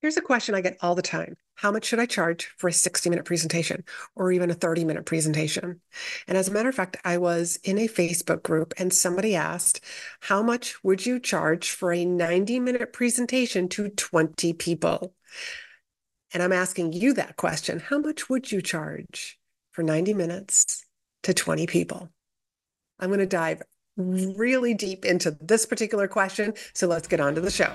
Here's a question I get all the time. How much should I charge for a 60 minute presentation or even a 30 minute presentation? And as a matter of fact, I was in a Facebook group and somebody asked, How much would you charge for a 90 minute presentation to 20 people? And I'm asking you that question. How much would you charge for 90 minutes to 20 people? I'm going to dive really deep into this particular question. So let's get on to the show.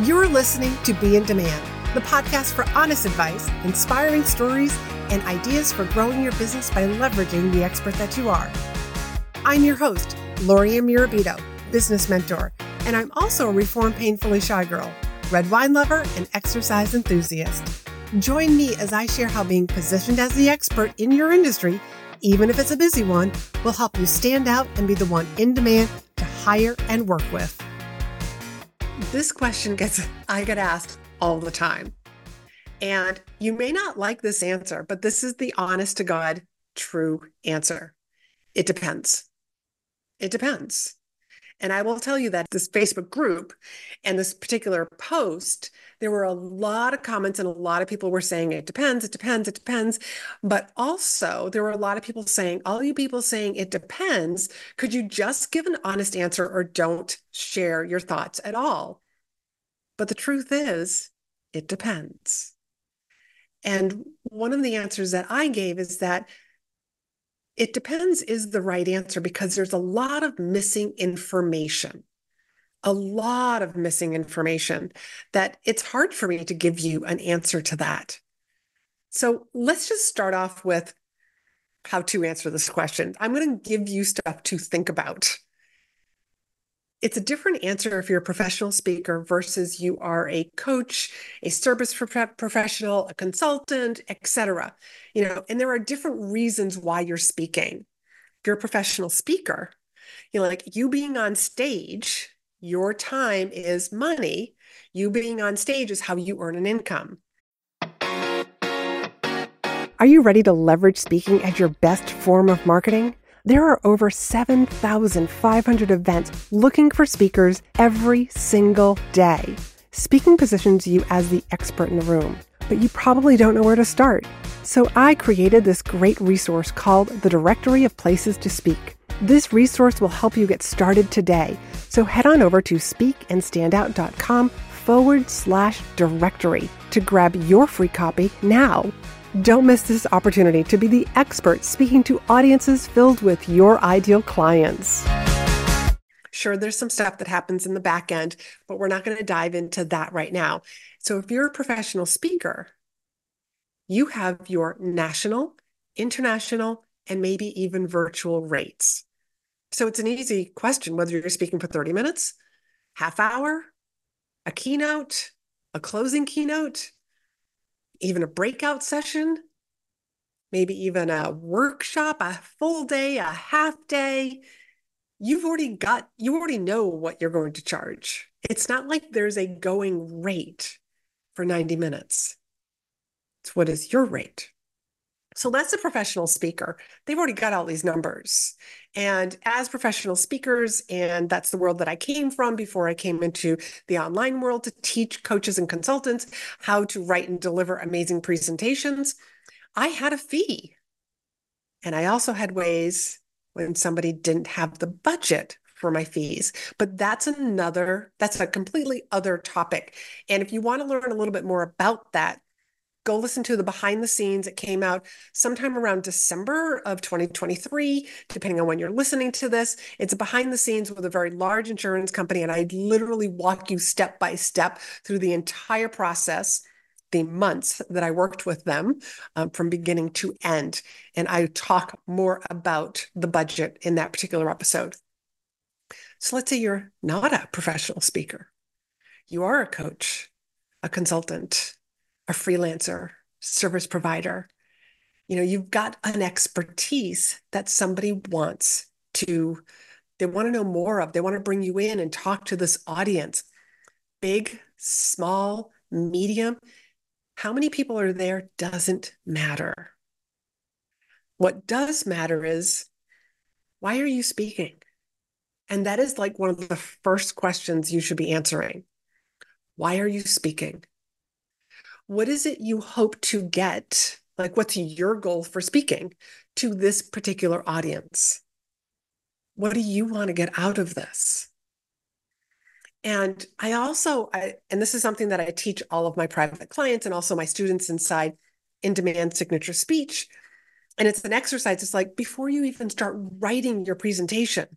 You're listening to Be in Demand, the podcast for honest advice, inspiring stories, and ideas for growing your business by leveraging the expert that you are. I'm your host, Laurie Murabito, business mentor, and I'm also a reformed painfully shy girl, red wine lover, and exercise enthusiast. Join me as I share how being positioned as the expert in your industry, even if it's a busy one, will help you stand out and be the one in demand to hire and work with. This question gets, I get asked all the time. And you may not like this answer, but this is the honest to God true answer. It depends. It depends. And I will tell you that this Facebook group and this particular post, there were a lot of comments and a lot of people were saying it depends, it depends, it depends. But also, there were a lot of people saying, all you people saying it depends, could you just give an honest answer or don't share your thoughts at all? But the truth is, it depends. And one of the answers that I gave is that it depends is the right answer because there's a lot of missing information, a lot of missing information that it's hard for me to give you an answer to that. So let's just start off with how to answer this question. I'm going to give you stuff to think about it's a different answer if you're a professional speaker versus you are a coach, a service professional, a consultant, etc. You know, and there are different reasons why you're speaking. If you're a professional speaker, you know, like you being on stage, your time is money. You being on stage is how you earn an income. Are you ready to leverage speaking as your best form of marketing? There are over 7,500 events looking for speakers every single day. Speaking positions you as the expert in the room, but you probably don't know where to start. So I created this great resource called the Directory of Places to Speak. This resource will help you get started today. So head on over to speakandstandout.com forward slash directory to grab your free copy now. Don't miss this opportunity to be the expert speaking to audiences filled with your ideal clients. Sure, there's some stuff that happens in the back end, but we're not going to dive into that right now. So, if you're a professional speaker, you have your national, international, and maybe even virtual rates. So, it's an easy question whether you're speaking for 30 minutes, half hour, a keynote, a closing keynote, even a breakout session, maybe even a workshop, a full day, a half day. You've already got, you already know what you're going to charge. It's not like there's a going rate for 90 minutes. It's what is your rate? So that's a professional speaker. They've already got all these numbers. And as professional speakers, and that's the world that I came from before I came into the online world to teach coaches and consultants how to write and deliver amazing presentations, I had a fee. And I also had ways when somebody didn't have the budget for my fees. But that's another, that's a completely other topic. And if you want to learn a little bit more about that, go listen to the behind the scenes. It came out sometime around December of 2023, depending on when you're listening to this. It's a behind the scenes with a very large insurance company. And I literally walk you step by step through the entire process. The months that I worked with them um, from beginning to end. And I talk more about the budget in that particular episode. So let's say you're not a professional speaker, you are a coach, a consultant, a freelancer, service provider. You know, you've got an expertise that somebody wants to, they want to know more of. They want to bring you in and talk to this audience. Big, small, medium. How many people are there doesn't matter. What does matter is why are you speaking? And that is like one of the first questions you should be answering. Why are you speaking? What is it you hope to get? Like, what's your goal for speaking to this particular audience? What do you want to get out of this? And I also, I, and this is something that I teach all of my private clients and also my students inside in demand signature speech. And it's an exercise. It's like before you even start writing your presentation,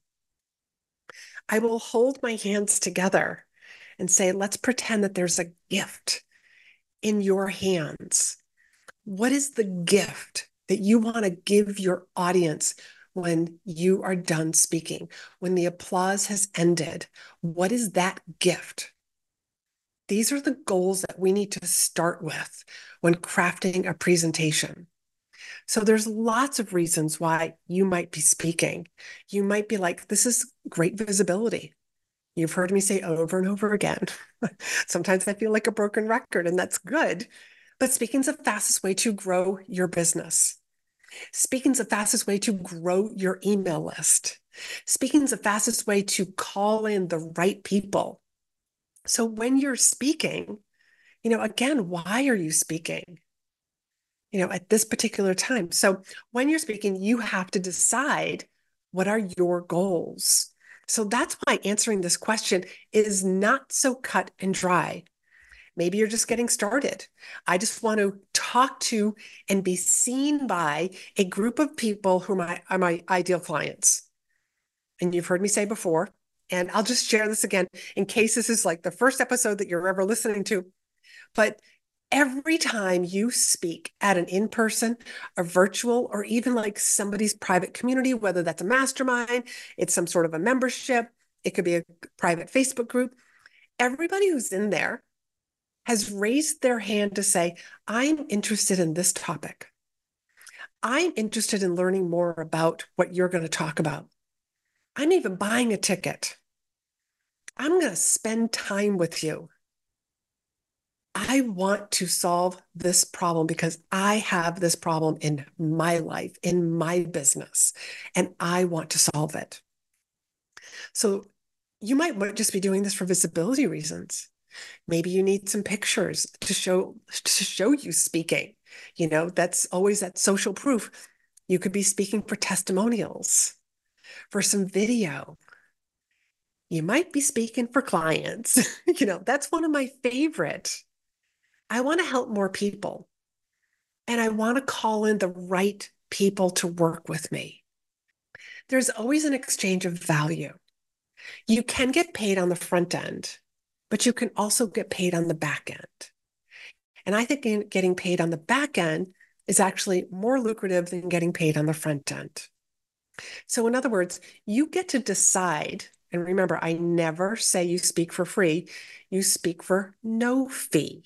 I will hold my hands together and say, let's pretend that there's a gift in your hands. What is the gift that you want to give your audience when you are done speaking, when the applause has ended? What is that gift? These are the goals that we need to start with when crafting a presentation. So there's lots of reasons why you might be speaking. You might be like, this is great visibility. You've heard me say over and over again. Sometimes I feel like a broken record, and that's good. But speaking's the fastest way to grow your business. Speaking's the fastest way to grow your email list. Speaking's the fastest way to call in the right people. So when you're speaking, you know, again, why are you speaking? You know, at this particular time. So when you're speaking, you have to decide what are your goals. So that's why answering this question is not so cut and dry. Maybe you're just getting started. I just want to talk to and be seen by a group of people who are my, are my ideal clients. And you've heard me say before, and I'll just share this again in case this is like the first episode that you're ever listening to. But every time you speak at an in person, a virtual, or even like somebody's private community, whether that's a mastermind, it's some sort of a membership, it could be a private Facebook group, everybody who's in there has raised their hand to say, I'm interested in this topic. I'm interested in learning more about what you're going to talk about. I'm even buying a ticket. I'm going to spend time with you. I want to solve this problem because I have this problem in my life, in my business, and I want to solve it. So you might just be doing this for visibility reasons. Maybe you need some pictures to show to show you speaking. You know, that's always that social proof. You could be speaking for testimonials, for some video. You might be speaking for clients. you know, that's one of my favorite. I want to help more people. And I want to call in the right people to work with me. There's always an exchange of value. You can get paid on the front end, but you can also get paid on the back end. And I think getting paid on the back end is actually more lucrative than getting paid on the front end. So, in other words, you get to decide. And remember, I never say you speak for free, you speak for no fee.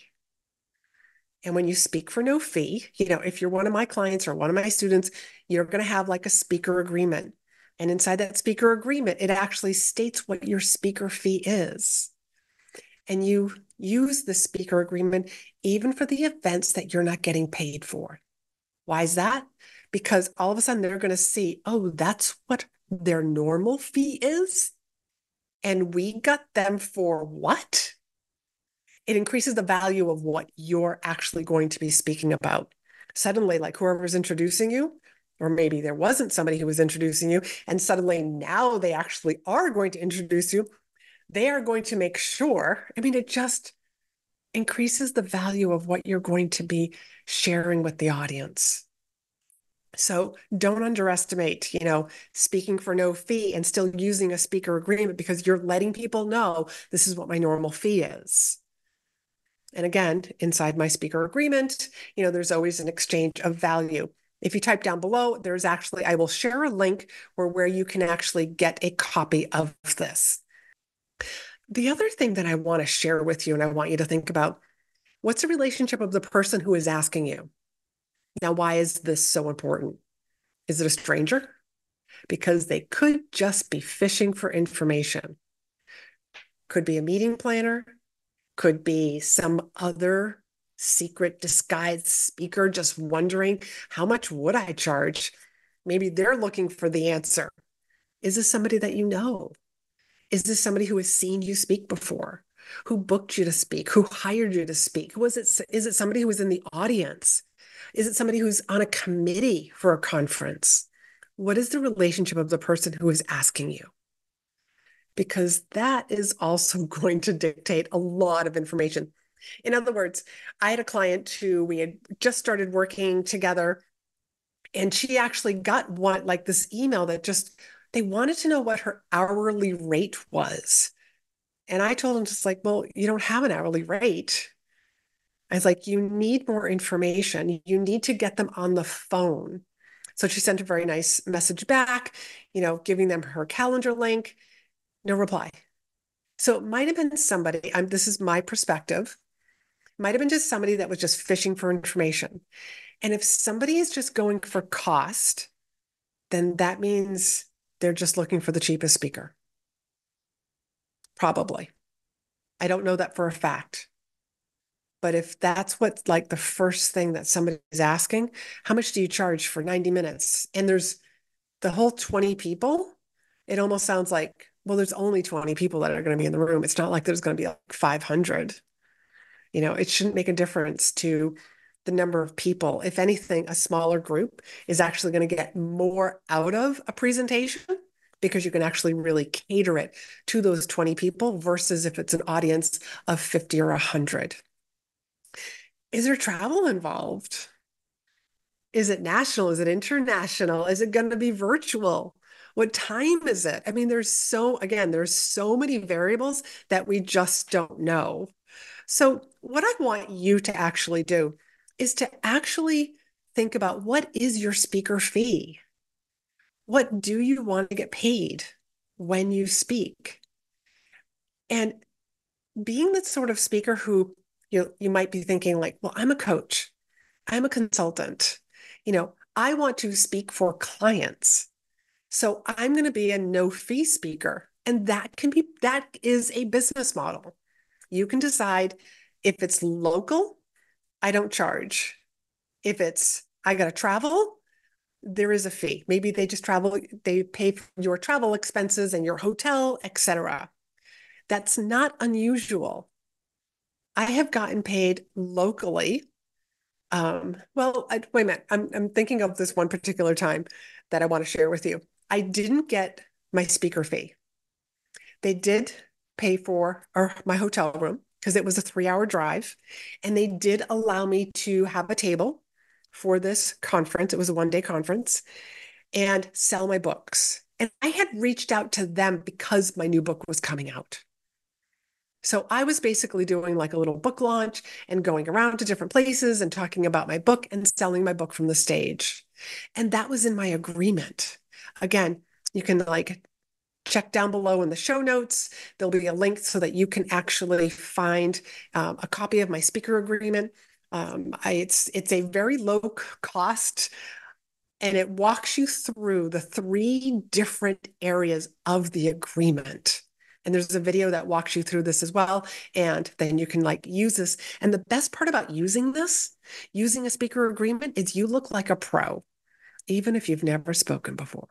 And when you speak for no fee, you know, if you're one of my clients or one of my students, you're going to have like a speaker agreement. And inside that speaker agreement, it actually states what your speaker fee is. And you use the speaker agreement even for the events that you're not getting paid for. Why is that? Because all of a sudden they're going to see, oh, that's what their normal fee is. And we got them for what? It increases the value of what you're actually going to be speaking about. Suddenly, like whoever's introducing you, or maybe there wasn't somebody who was introducing you, and suddenly now they actually are going to introduce you, they are going to make sure. I mean, it just increases the value of what you're going to be sharing with the audience. So don't underestimate, you know, speaking for no fee and still using a speaker agreement because you're letting people know this is what my normal fee is. And again, inside my speaker agreement, you know, there's always an exchange of value. If you type down below, there's actually, I will share a link where, where you can actually get a copy of this. The other thing that I want to share with you and I want you to think about what's the relationship of the person who is asking you? Now, why is this so important? Is it a stranger? Because they could just be fishing for information. Could be a meeting planner, could be some other secret disguised speaker just wondering how much would I charge? Maybe they're looking for the answer. Is this somebody that you know? Is this somebody who has seen you speak before? Who booked you to speak? Who hired you to speak? Was it is it somebody who was in the audience? Is it somebody who's on a committee for a conference? What is the relationship of the person who is asking you? Because that is also going to dictate a lot of information. In other words, I had a client who we had just started working together, and she actually got what like this email that just they wanted to know what her hourly rate was. And I told them just like, well, you don't have an hourly rate. I was like, you need more information. You need to get them on the phone. So she sent a very nice message back, you know, giving them her calendar link. No reply. So it might have been somebody, I'm, this is my perspective, might have been just somebody that was just fishing for information. And if somebody is just going for cost, then that means they're just looking for the cheapest speaker. Probably. I don't know that for a fact. But if that's what like the first thing that somebody is asking, how much do you charge for 90 minutes? And there's the whole 20 people, it almost sounds like, well, there's only 20 people that are going to be in the room. It's not like there's going to be like 500. You know, it shouldn't make a difference to the number of people. If anything, a smaller group is actually going to get more out of a presentation because you can actually really cater it to those 20 people versus if it's an audience of 50 or 100. Is there travel involved? Is it national? Is it international? Is it going to be virtual? What time is it? I mean, there's so, again, there's so many variables that we just don't know. So, what I want you to actually do is to actually think about what is your speaker fee? What do you want to get paid when you speak? And being the sort of speaker who you you might be thinking like, well, I'm a coach. I'm a consultant. You know, I want to speak for clients. So I'm going to be a no fee speaker. And that can be that is a business model. You can decide if it's local, I don't charge. If it's I got to travel, there is a fee. Maybe they just travel, they pay for your travel expenses and your hotel, etc. That's not unusual. I have gotten paid locally. Um, well, I, wait a minute. I'm, I'm thinking of this one particular time that I want to share with you. I didn't get my speaker fee. They did pay for our, my hotel room because it was a three hour drive. And they did allow me to have a table for this conference. It was a one day conference and sell my books. And I had reached out to them because my new book was coming out. So I was basically doing like a little book launch and going around to different places and talking about my book and selling my book from the stage. And that was in my agreement. Again, you can like check down below in the show notes. There'll be a link so that you can actually find um, a copy of my speaker agreement. Um, I, it's it's a very low cost, and it walks you through the three different areas of the agreement. And there's a video that walks you through this as well. And then you can like use this. And the best part about using this, using a speaker agreement, is you look like a pro, even if you've never spoken before.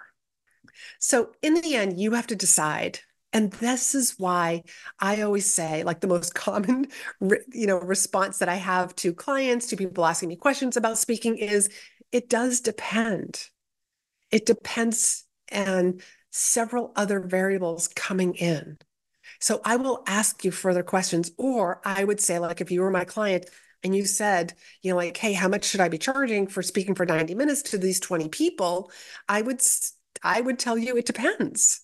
So in the end, you have to decide. And this is why I always say, like the most common, you know, response that I have to clients, to people asking me questions about speaking is, it does depend. It depends on several other variables coming in. So I will ask you further questions, or I would say, like, if you were my client and you said, you know, like, hey, how much should I be charging for speaking for 90 minutes to these 20 people? I would I would tell you it depends.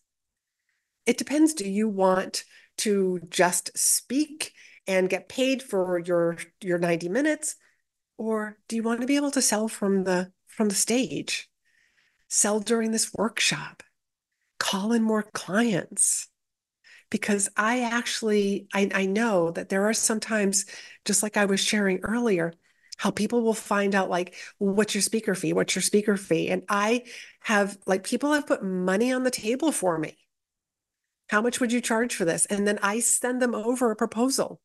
It depends. Do you want to just speak and get paid for your your 90 minutes or do you want to be able to sell from the from the stage? Sell during this workshop. Call in more clients. Because I actually I, I know that there are sometimes, just like I was sharing earlier, how people will find out like what's your speaker fee? What's your speaker fee? And i have like people have put money on the table for me. How much would you charge for this? And then i send them over a proposal.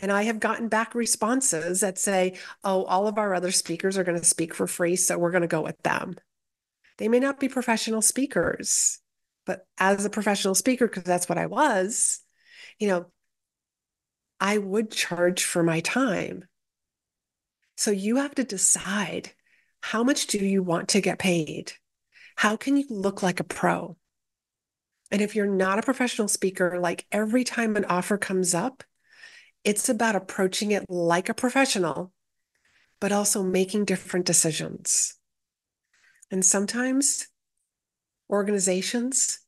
And i have gotten back responses that say oh all of our other speakers are going to speak for free so we're going to go with them. They may not be professional speakers but as a professional speaker because that's what i was you know I would charge for my time. So you have to decide how much do you want to get paid? How can you look like a pro? And if you're not a professional speaker, like every time an offer comes up, it's about approaching it like a professional, but also making different decisions. And sometimes organizations,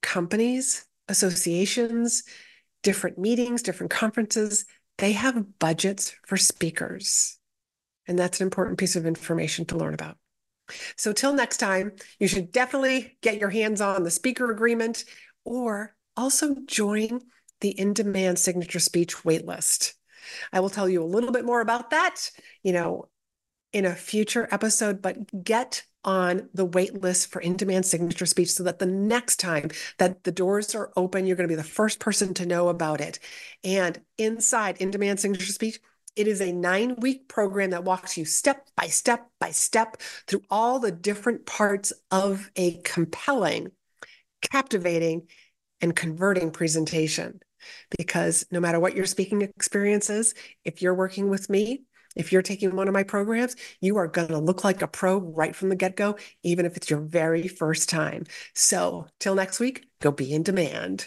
companies, associations, different meetings, different conferences, they have budgets for speakers. And that's an important piece of information to learn about. So, till next time, you should definitely get your hands on the speaker agreement or also join the in demand signature speech waitlist. I will tell you a little bit more about that, you know, in a future episode, but get on the wait list for in demand signature speech so that the next time that the doors are open, you're going to be the first person to know about it. And inside in demand signature speech, it is a nine week program that walks you step by step by step through all the different parts of a compelling, captivating, and converting presentation. Because no matter what your speaking experience is, if you're working with me, if you're taking one of my programs, you are going to look like a pro right from the get go, even if it's your very first time. So, till next week, go be in demand.